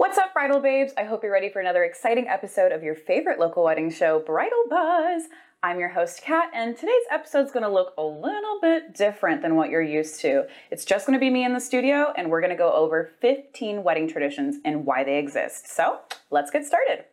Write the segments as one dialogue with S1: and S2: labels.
S1: What's up, bridal babes? I hope you're ready for another exciting episode of your favorite local wedding show, Bridal Buzz. I'm your host, Kat, and today's episode is going to look a little bit different than what you're used to. It's just going to be me in the studio, and we're going to go over 15 wedding traditions and why they exist. So let's get started.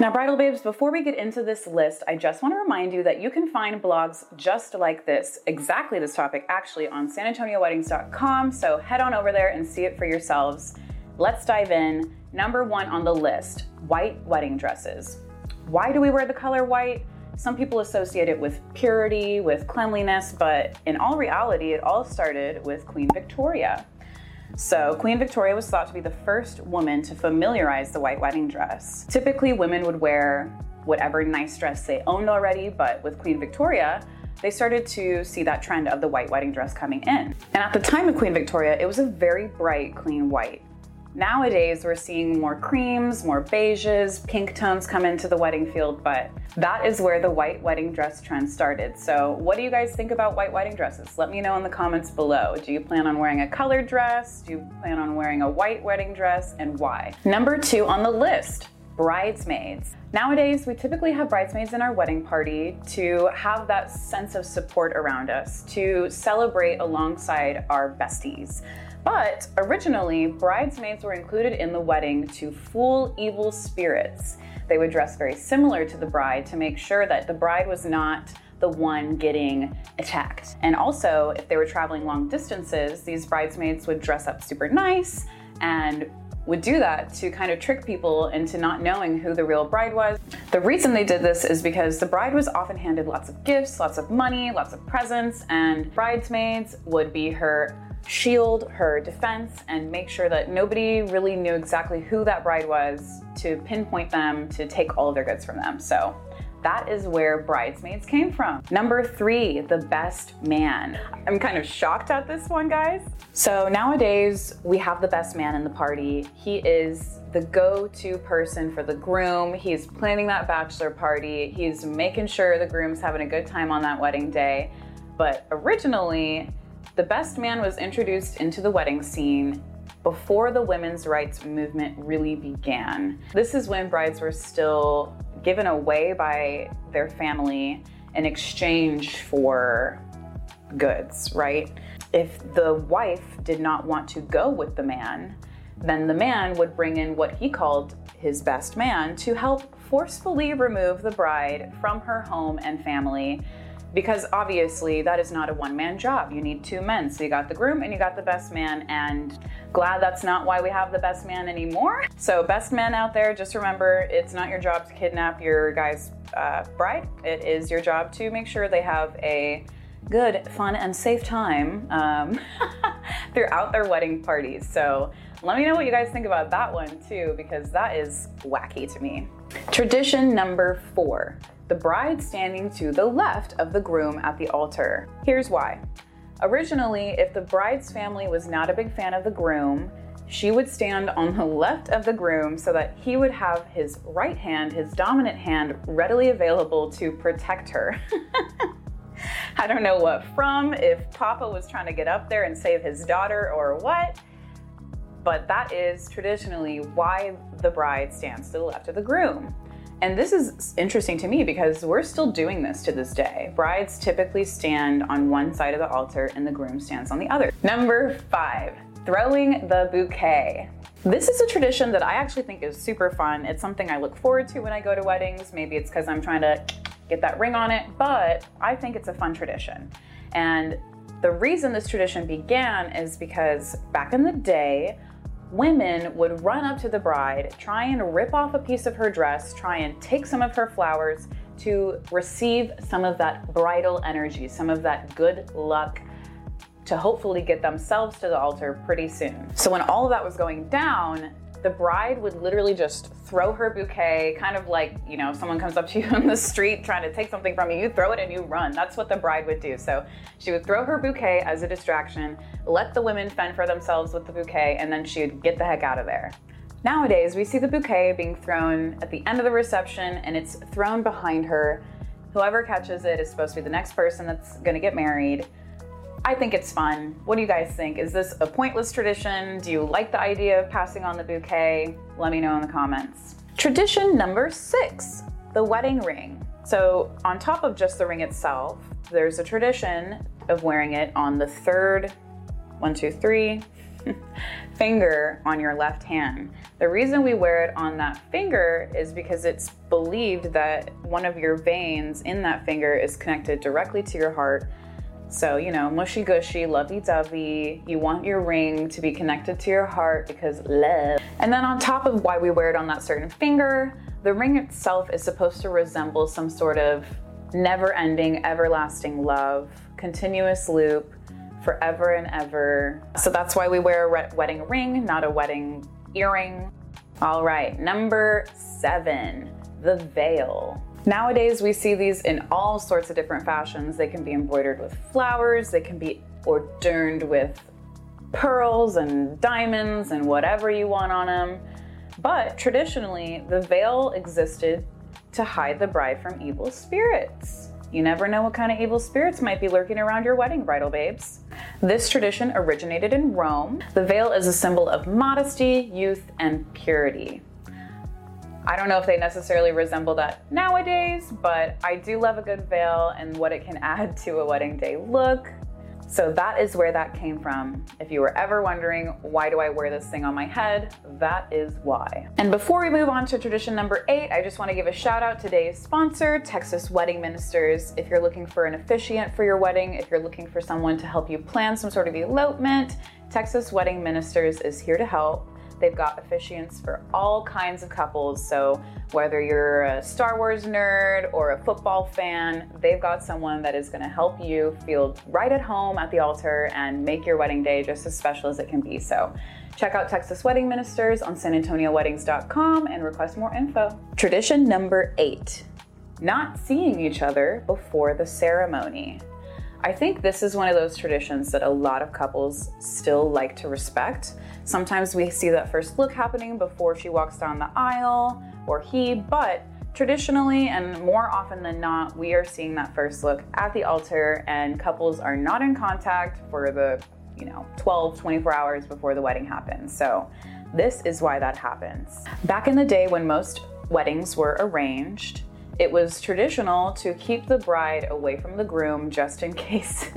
S1: Now, bridal babes, before we get into this list, I just want to remind you that you can find blogs just like this, exactly this topic, actually, on sanantonioweddings.com. So head on over there and see it for yourselves. Let's dive in. Number one on the list white wedding dresses. Why do we wear the color white? Some people associate it with purity, with cleanliness, but in all reality, it all started with Queen Victoria. So, Queen Victoria was thought to be the first woman to familiarize the white wedding dress. Typically, women would wear whatever nice dress they owned already, but with Queen Victoria, they started to see that trend of the white wedding dress coming in. And at the time of Queen Victoria, it was a very bright, clean white. Nowadays, we're seeing more creams, more beiges, pink tones come into the wedding field, but that is where the white wedding dress trend started. So, what do you guys think about white wedding dresses? Let me know in the comments below. Do you plan on wearing a colored dress? Do you plan on wearing a white wedding dress, and why? Number two on the list bridesmaids. Nowadays, we typically have bridesmaids in our wedding party to have that sense of support around us, to celebrate alongside our besties. But originally, bridesmaids were included in the wedding to fool evil spirits. They would dress very similar to the bride to make sure that the bride was not the one getting attacked. And also, if they were traveling long distances, these bridesmaids would dress up super nice and would do that to kind of trick people into not knowing who the real bride was. The reason they did this is because the bride was often handed lots of gifts, lots of money, lots of presents, and bridesmaids would be her shield her defense and make sure that nobody really knew exactly who that bride was to pinpoint them to take all of their goods from them. So that is where bridesmaids came from. Number three, the best man. I'm kind of shocked at this one, guys. So nowadays, we have the best man in the party. He is the go to person for the groom. He's planning that bachelor party, he's making sure the groom's having a good time on that wedding day. But originally, the best man was introduced into the wedding scene before the women's rights movement really began. This is when brides were still given away by their family in exchange for goods, right? If the wife did not want to go with the man, then the man would bring in what he called his best man to help forcefully remove the bride from her home and family because obviously that is not a one man job. You need two men. So you got the groom and you got the best man, and glad that's not why we have the best man anymore. So, best men out there, just remember it's not your job to kidnap your guy's uh, bride. It is your job to make sure they have a good, fun, and safe time um, throughout their wedding parties. So, let me know what you guys think about that one too, because that is wacky to me. Tradition number four the bride standing to the left of the groom at the altar. Here's why. Originally, if the bride's family was not a big fan of the groom, she would stand on the left of the groom so that he would have his right hand, his dominant hand, readily available to protect her. I don't know what from, if Papa was trying to get up there and save his daughter or what, but that is traditionally why the bride stands to the left of the groom. And this is interesting to me because we're still doing this to this day. Brides typically stand on one side of the altar and the groom stands on the other. Number five, throwing the bouquet. This is a tradition that I actually think is super fun. It's something I look forward to when I go to weddings. Maybe it's because I'm trying to get that ring on it, but I think it's a fun tradition. And the reason this tradition began is because back in the day, women would run up to the bride, try and rip off a piece of her dress, try and take some of her flowers to receive some of that bridal energy, some of that good luck to hopefully get themselves to the altar pretty soon. So when all of that was going down, the bride would literally just throw her bouquet, kind of like, you know, someone comes up to you on the street trying to take something from you, you throw it and you run. That's what the bride would do. So she would throw her bouquet as a distraction, let the women fend for themselves with the bouquet, and then she'd get the heck out of there. Nowadays, we see the bouquet being thrown at the end of the reception and it's thrown behind her. Whoever catches it is supposed to be the next person that's gonna get married. I think it's fun. What do you guys think? Is this a pointless tradition? Do you like the idea of passing on the bouquet? Let me know in the comments. Tradition number six the wedding ring. So, on top of just the ring itself, there's a tradition of wearing it on the third, one, two, three, finger on your left hand. The reason we wear it on that finger is because it's believed that one of your veins in that finger is connected directly to your heart. So, you know, mushy gushy, lovey dovey. You want your ring to be connected to your heart because love. And then, on top of why we wear it on that certain finger, the ring itself is supposed to resemble some sort of never ending, everlasting love, continuous loop forever and ever. So that's why we wear a wedding ring, not a wedding earring. All right, number seven, the veil. Nowadays, we see these in all sorts of different fashions. They can be embroidered with flowers, they can be adorned with pearls and diamonds and whatever you want on them. But traditionally, the veil existed to hide the bride from evil spirits. You never know what kind of evil spirits might be lurking around your wedding, bridal babes. This tradition originated in Rome. The veil is a symbol of modesty, youth, and purity. I don't know if they necessarily resemble that nowadays, but I do love a good veil and what it can add to a wedding day look. So that is where that came from. If you were ever wondering, why do I wear this thing on my head? That is why. And before we move on to tradition number eight, I just want to give a shout out to today's sponsor, Texas Wedding Ministers. If you're looking for an officiant for your wedding, if you're looking for someone to help you plan some sort of elopement, Texas Wedding Ministers is here to help. They've got officiants for all kinds of couples. So, whether you're a Star Wars nerd or a football fan, they've got someone that is going to help you feel right at home at the altar and make your wedding day just as special as it can be. So, check out Texas Wedding Ministers on sanantonioweddings.com and request more info. Tradition number eight not seeing each other before the ceremony. I think this is one of those traditions that a lot of couples still like to respect. Sometimes we see that first look happening before she walks down the aisle or he, but traditionally and more often than not, we are seeing that first look at the altar and couples are not in contact for the, you know, 12, 24 hours before the wedding happens. So, this is why that happens. Back in the day when most weddings were arranged, it was traditional to keep the bride away from the groom just in case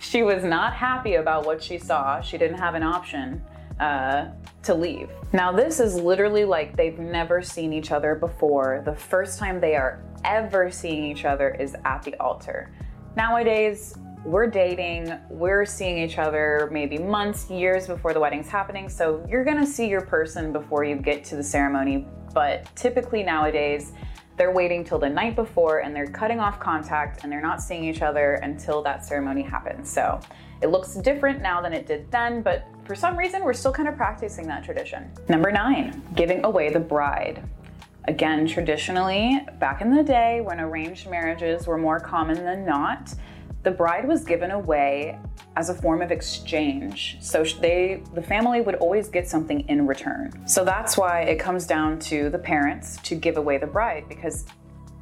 S1: she was not happy about what she saw. She didn't have an option uh, to leave. Now, this is literally like they've never seen each other before. The first time they are ever seeing each other is at the altar. Nowadays, we're dating, we're seeing each other maybe months, years before the wedding's happening. So you're gonna see your person before you get to the ceremony. But typically nowadays, they're waiting till the night before and they're cutting off contact and they're not seeing each other until that ceremony happens. So it looks different now than it did then, but for some reason, we're still kind of practicing that tradition. Number nine, giving away the bride. Again, traditionally, back in the day when arranged marriages were more common than not, the bride was given away as a form of exchange. So they the family would always get something in return. So that's why it comes down to the parents to give away the bride because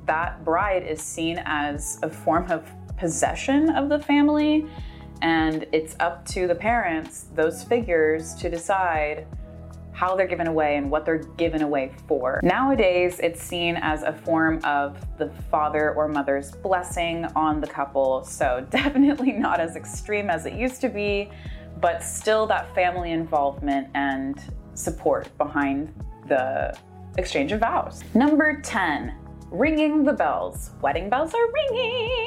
S1: that bride is seen as a form of possession of the family and it's up to the parents, those figures to decide how they're given away and what they're given away for. Nowadays, it's seen as a form of the father or mother's blessing on the couple, so definitely not as extreme as it used to be, but still that family involvement and support behind the exchange of vows. Number 10, ringing the bells. Wedding bells are ringing.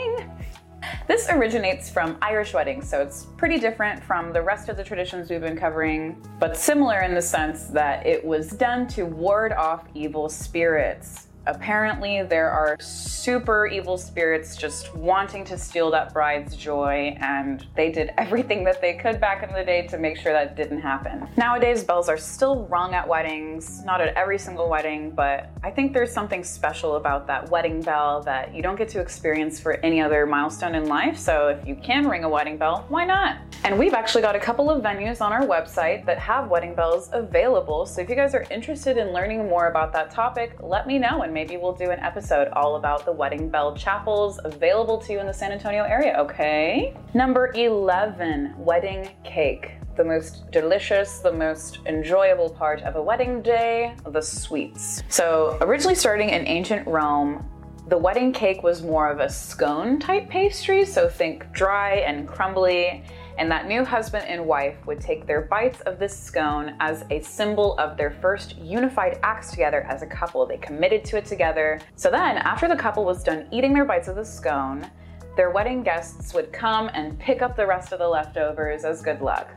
S1: This originates from Irish weddings, so it's pretty different from the rest of the traditions we've been covering, but similar in the sense that it was done to ward off evil spirits. Apparently, there are super evil spirits just wanting to steal that bride's joy, and they did everything that they could back in the day to make sure that didn't happen. Nowadays, bells are still rung at weddings, not at every single wedding, but I think there's something special about that wedding bell that you don't get to experience for any other milestone in life. So if you can ring a wedding bell, why not? And we've actually got a couple of venues on our website that have wedding bells available. So if you guys are interested in learning more about that topic, let me know and maybe we'll do an episode all about the wedding bell chapels available to you in the San Antonio area, okay? Number 11, wedding cake. The most delicious, the most enjoyable part of a wedding day, the sweets. So, originally starting in ancient Rome, the wedding cake was more of a scone type pastry, so think dry and crumbly and that new husband and wife would take their bites of this scone as a symbol of their first unified acts together as a couple. They committed to it together. So then, after the couple was done eating their bites of the scone, their wedding guests would come and pick up the rest of the leftovers as good luck.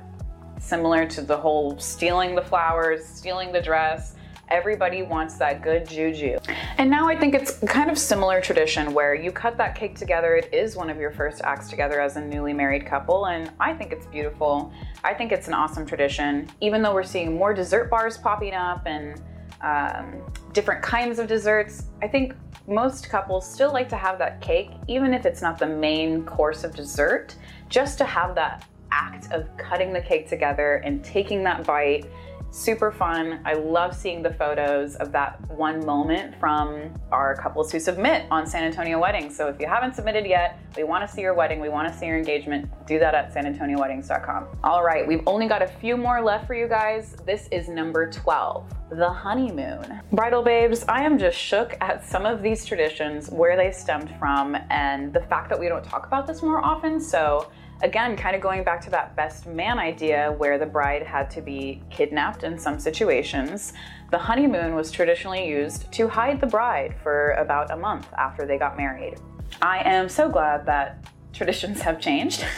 S1: Similar to the whole stealing the flowers, stealing the dress, Everybody wants that good juju. And now I think it's kind of similar tradition where you cut that cake together. It is one of your first acts together as a newly married couple, and I think it's beautiful. I think it's an awesome tradition. Even though we're seeing more dessert bars popping up and um, different kinds of desserts, I think most couples still like to have that cake, even if it's not the main course of dessert, just to have that act of cutting the cake together and taking that bite super fun. I love seeing the photos of that one moment from our couples who submit on San Antonio Weddings. So if you haven't submitted yet, we want to see your wedding, we want to see your engagement, do that at sanantonioweddings.com. All right, we've only got a few more left for you guys. This is number 12, the honeymoon. Bridal babes, I am just shook at some of these traditions, where they stemmed from, and the fact that we don't talk about this more often. So Again, kind of going back to that best man idea where the bride had to be kidnapped in some situations, the honeymoon was traditionally used to hide the bride for about a month after they got married. I am so glad that traditions have changed.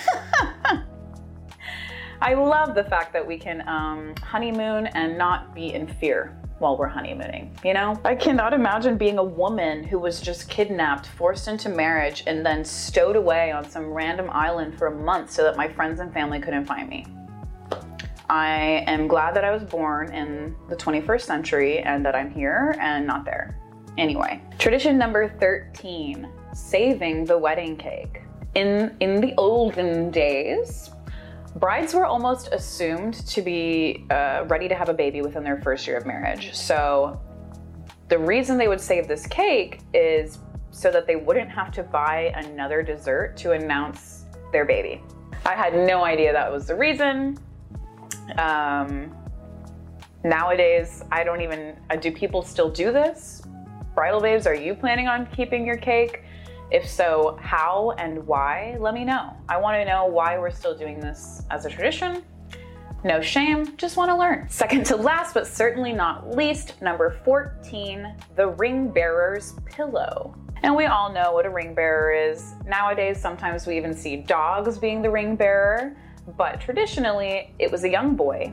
S1: I love the fact that we can um, honeymoon and not be in fear while we're honeymooning, you know? I cannot imagine being a woman who was just kidnapped, forced into marriage, and then stowed away on some random island for a month so that my friends and family couldn't find me. I am glad that I was born in the 21st century and that I'm here and not there. Anyway, tradition number 13 saving the wedding cake. In, in the olden days, brides were almost assumed to be uh, ready to have a baby within their first year of marriage. So the reason they would save this cake is so that they wouldn't have to buy another dessert to announce their baby. I had no idea that was the reason. Um, nowadays, I don't even, uh, do people still do this? Bridal babes, are you planning on keeping your cake? If so, how and why? Let me know. I want to know why we're still doing this as a tradition. No shame, just want to learn. Second to last, but certainly not least, number 14, the ring bearer's pillow. And we all know what a ring bearer is. Nowadays, sometimes we even see dogs being the ring bearer, but traditionally, it was a young boy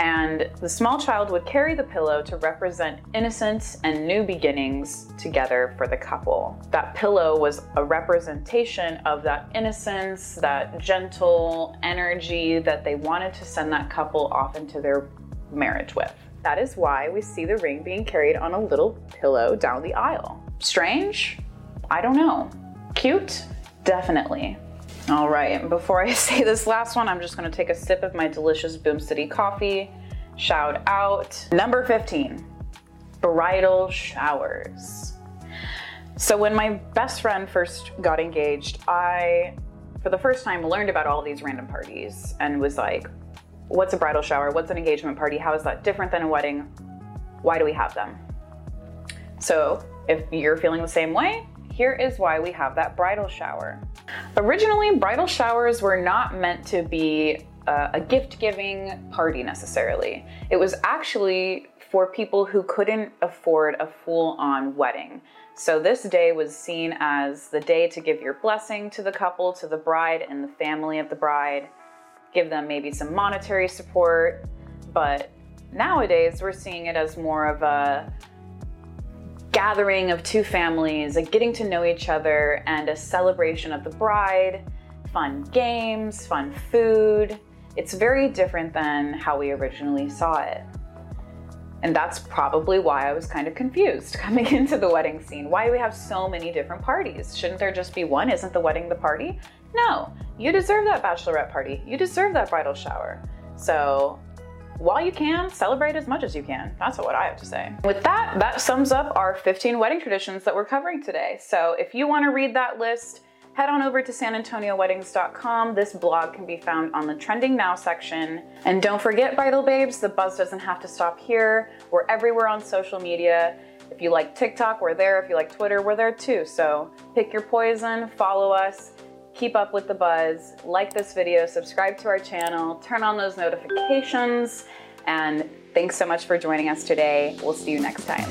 S1: and the small child would carry the pillow to represent innocence and new beginnings together for the couple. That pillow was a representation of that innocence, that gentle energy that they wanted to send that couple off into their marriage with. That is why we see the ring being carried on a little pillow down the aisle. Strange? I don't know. Cute? Definitely. All right, before I say this last one, I'm just gonna take a sip of my delicious Boom City coffee. Shout out. Number 15, bridal showers. So when my best friend first got engaged, I, for the first time, learned about all these random parties and was like, what's a bridal shower? What's an engagement party? How is that different than a wedding? Why do we have them? So if you're feeling the same way, here is why we have that bridal shower. Originally, bridal showers were not meant to be uh, a gift giving party necessarily. It was actually for people who couldn't afford a full on wedding. So, this day was seen as the day to give your blessing to the couple, to the bride, and the family of the bride, give them maybe some monetary support. But nowadays, we're seeing it as more of a gathering of two families, a getting to know each other, and a celebration of the bride, fun games, fun food. It's very different than how we originally saw it. And that's probably why I was kind of confused coming into the wedding scene. Why do we have so many different parties? Shouldn't there just be one? Isn't the wedding the party? No, you deserve that bachelorette party. You deserve that bridal shower. So while you can, celebrate as much as you can. That's what I have to say. With that, that sums up our 15 wedding traditions that we're covering today. So if you want to read that list, head on over to sanantonioweddings.com. This blog can be found on the trending now section. And don't forget, bridal babes, the buzz doesn't have to stop here. We're everywhere on social media. If you like TikTok, we're there. If you like Twitter, we're there too. So pick your poison, follow us, keep up with the buzz, like this video, subscribe to our channel, turn on those notifications, and thanks so much for joining us today. We'll see you next time.